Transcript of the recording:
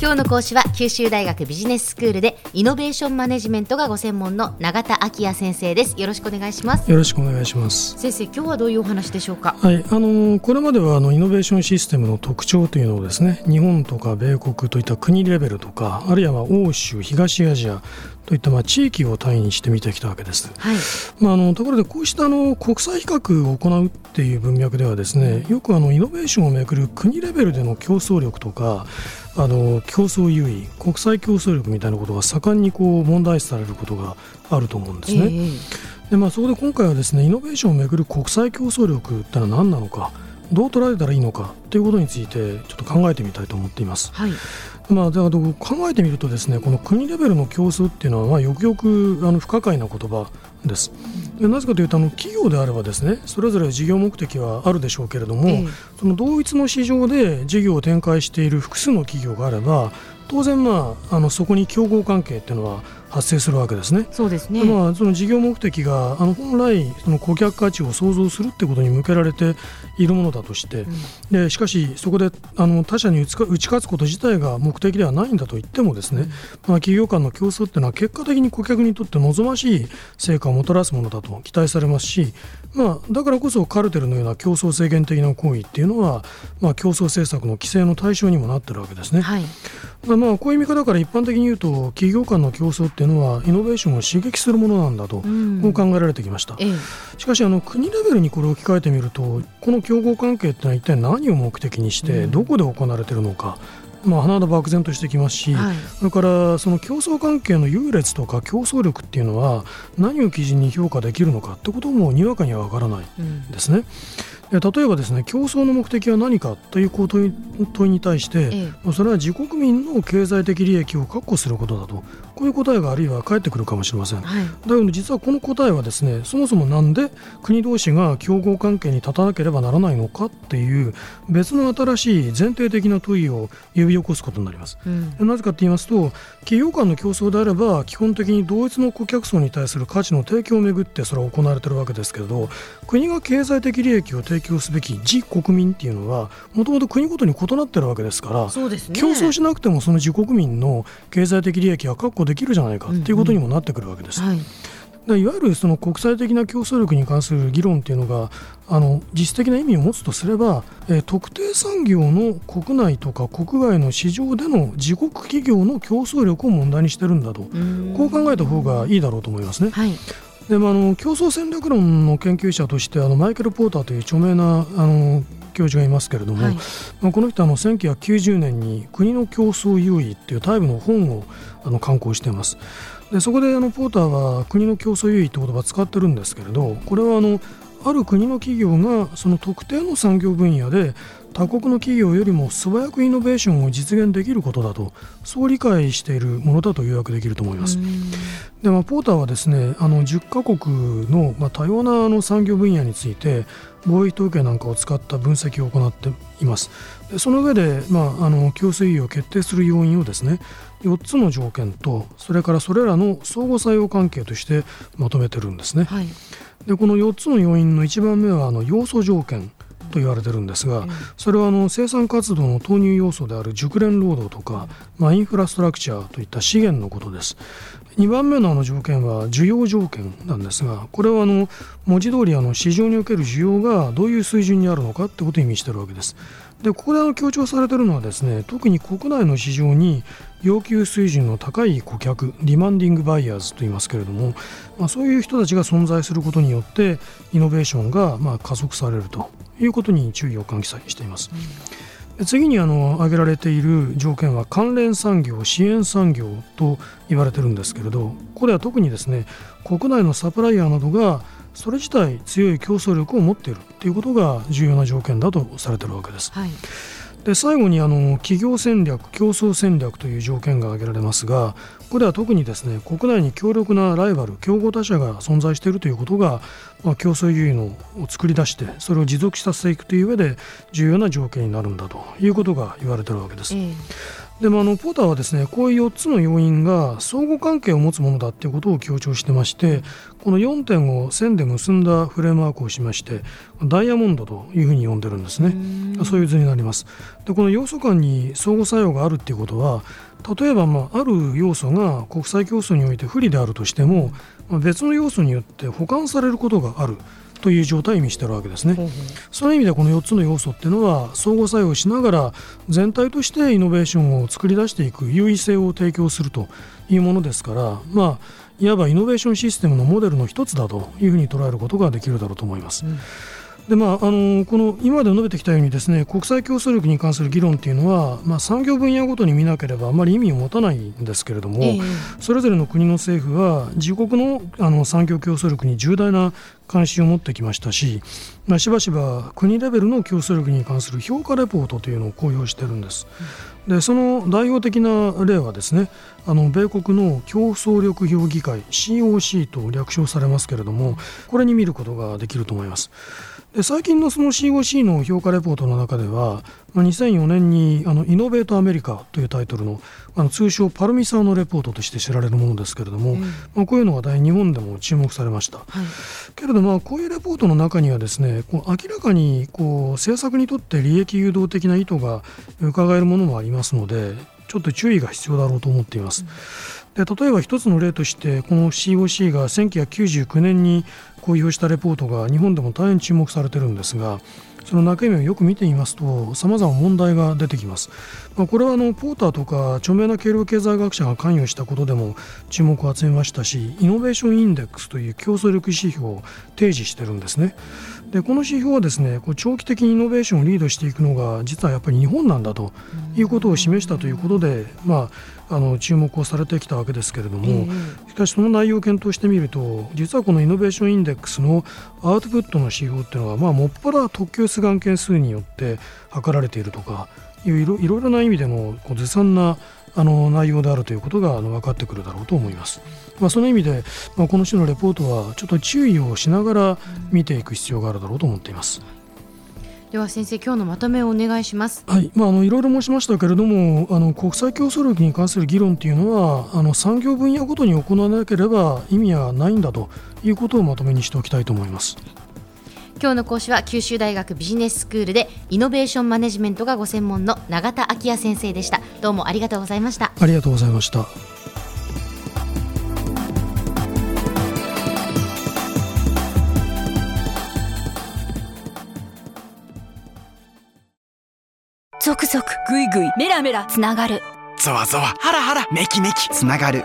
今日の講師は九州大学ビジネススクールでイノベーションマネジメントがご専門の永田昭也先生です。よろしくお願いします。よろしくお願いします。先生今日はどういうお話でしょうか？はいあのこれまではあのイノベーションシステムの特徴というのをですね日本とか米国といった国レベルとかあるいは欧州東アジアといったまあ地域を単位にして見てきたわけです。はい、まあ、あのところでこうしたあの国際比較を行うっていう文脈ではですねよくあのイノベーションをめぐる国レベルでの競争力とかあの競争優位国際競争力みたいなことが盛んにこう問題視されることがあると思うんですね。えー、でまあ、そこで今回はですねイノベーションをめぐる国際競争力ってのは何なのかどう捉えたらいいのかということについてちょっと考えてみたいと思っています。はいまあ、だから考えてみるとですねこの国レベルの競争っていうのは、まあ、よくよくあの不可解な言葉です。でなぜかというとあの企業であればですねそれぞれ事業目的はあるでしょうけれども、ええ、その同一の市場で事業を展開している複数の企業があれば当然、まあ、あのそこに競合関係っていうのは発生するわけですね。そうですね。まあその事業目的があの本来その顧客価値を創造するってことに向けられているものだとして、うん、でしかしそこであの他社に打ち勝つこと自体が目的ではないんだと言ってもですね、うん、まあ企業間の競争っていうのは結果的に顧客にとって望ましい成果をもたらすものだと期待されますし、まあだからこそカルテルのような競争制限的な行為っていうのはまあ競争政策の規制の対象にもなってるわけですね。はい、まあこういう見方から一般的に言うと企業間の競争っていうのはイノベーションを刺激するものなんだと、こう考えられてきました、しかしあの国レベルにこれを置き換えてみるとこの競合関係ってのは一体何を目的にしてどこで行われているのか、まあ、甚だ漠然としてきますし、はい、それからその競争関係の優劣とか競争力っていうのは何を基準に評価できるのかってこともにわかには分からないですね。うん例えばですね競争の目的は何かという問いに対して、ええ、それは自国民の経済的利益を確保することだとこういう答えがあるいは返ってくるかもしれません、はい、だけど実はこの答えはですねそもそもなんで国同士が競合関係に立たなければならないのかっていう別の新しい前提的な問いを呼び起こすことになります、うん、なぜかと言いますと企業間の競争であれば基本的に同一の顧客層に対する価値の提供をめぐってそれは行われているわけですけれど国が経済的利益を提供すべき自国民っていうのはもともと国ごとに異なっているわけですからそうです、ね、競争しなくてもその自国民の経済的利益は確保できるじゃないかっていうことにもなってくるわけです。うんうんはいいわゆるその国際的な競争力に関する議論っていうのがあの実質的な意味を持つとすれば、えー、特定産業の国内とか国外の市場での自国企業の競争力を問題にしてるんだと。こう考えた方がいいだろうと思いますね。はいでもあの競争戦略論の研究者としてあのマイケル・ポーターという著名なあの教授がいますけれども、はい、この人はあの1990年に「国の競争優位」っていうタイプの本をあの刊行しています。でそこであのポーターは国の競争優位って言葉を使ってるんですけれどこれはあのある国の企業がその特定の産業分野で他国の企業よりも素早くイノベーションを実現できることだとそう理解しているものだと予約できると思います。でまあ、ポーターはですねあの10カ国の、まあ、多様なあの産業分野について貿易統計なんかを使った分析を行っています。でその上で、まあ、あの競争意を決定する要因をですね4つの条件とそれからそれらの相互作用関係としてまとめてるんですね。はい、でこの4つの要因の1番目はあの要素条件と言われてるんですが、それはあの生産活動の投入要素である熟練労働とか、まあ、インフラストラクチャーといった資源のことです。2番目のあの条件は需要条件なんですがこれはあの文字通りあり市場における需要がどういう水準にあるのかってことを意味しているわけです。でここであの強調されているのはですね特に国内の市場に要求水準の高い顧客ディマンディングバイヤーズと言いますけれども、まあ、そういう人たちが存在することによってイノベーションがまあ加速されるということに注意を喚起しています。次にあの挙げられている条件は関連産業支援産業と言われてるんですけれどこれは特にですね国内のサプライヤーなどがそれ自体強い競争力を持っているということが重要な条件だとされているわけです。はいで最後にあの企業戦略競争戦略という条件が挙げられますがこれは特にですね国内に強力なライバル競合他社が存在しているということが、まあ、競争優位のを作り出してそれを持続させていくという上で重要な条件になるんだということが言われているわけです。でもあのポーターはですねこういう4つの要因が相互関係を持つものだということを強調してましてこの4点を線で結んだフレームワークをしましてダイヤモンドというふうに呼んでるんですね。そういう図になります。でこの要素間に相互作用があるっていうことは例えばまあある要素が国際競争において不利であるとしても別の要素によって補完されることがあるという状態を意味しているわけですね。その意味でこの4つの要素っていうのは相互作用しながら全体としてイノベーションを作り出していく優位性を提供するというものですからまあいわばイノベーションシステムのモデルの一つだというふうに捉えることができるだろうと思います。うんでまあ、あのこの今まで述べてきたようにですね国際競争力に関する議論っていうのは、まあ、産業分野ごとに見なければあまり意味を持たないんですけれども、えー、それぞれの国の政府は自国のあの産業競争力に重大な関心を持ってきましたし、まあ、しばしば国レベルの競争力に関する評価レポートというのを公表しているんです。でその代表的な例はですねあの米国の競争力評議会 COC と略称されますけれどもこれに見ることができると思います。で最近のその COC の評価レポートの中では、まあ、2004年にあのイノベートアメリカというタイトルのあの通称パルミサーのレポートとして知られるものですけれども、うん、まあ、こういうのが大日本でも注目されました、はい、けれどまあこういうレポートの中にはですねこう明らかにこう政策にとって利益誘導的な意図が伺えるものもありますのでちょっと注意が必要だろうと思っています。うんで例えば一つの例としてこの COC が1999年に公表したレポートが日本でも大変注目されているんですがその中身をよく見てみますとさまざま問題が出てきます、まあ、これはあのポーターとか著名な経路経済学者が関与したことでも注目を集めましたしイノベーションインデックスという競争力指標を提示してるんですね。でこの指標はですねこう長期的にイノベーションをリードしていくのが実はやっぱり日本なんだということを示したということで、まあ、あの注目をされてきたわけですけれども、しかしその内容を検討してみると実はこのイノベーションインデックスのアウトプットの指標っていうのは、まあ、もっぱら特許出願件数によって測られているとかいういろいろな意味でのこうずさんなあの内容であるということがあの分かってくるだろうと思います。まあ、その意味で、まあ、この種のレポートはちょっと注意をしながら見ていく必要があるだろうと思っています。では先生今日のまとめをお願いします。はい、まああのいろいろ申しましたけれども、あの国際競争力に関する議論っていうのはあの産業分野ごとに行わなければ意味はないんだということをまとめにしておきたいと思います。今日の講師は九州大学ビジネススクールでイノベーションマネジメントがご専門の永田昭也先生でした。どうもありがとうございました。ありがとうございました。続々ぐいぐいメラメラつながる。ゾワゾワハラハラメキメキつながる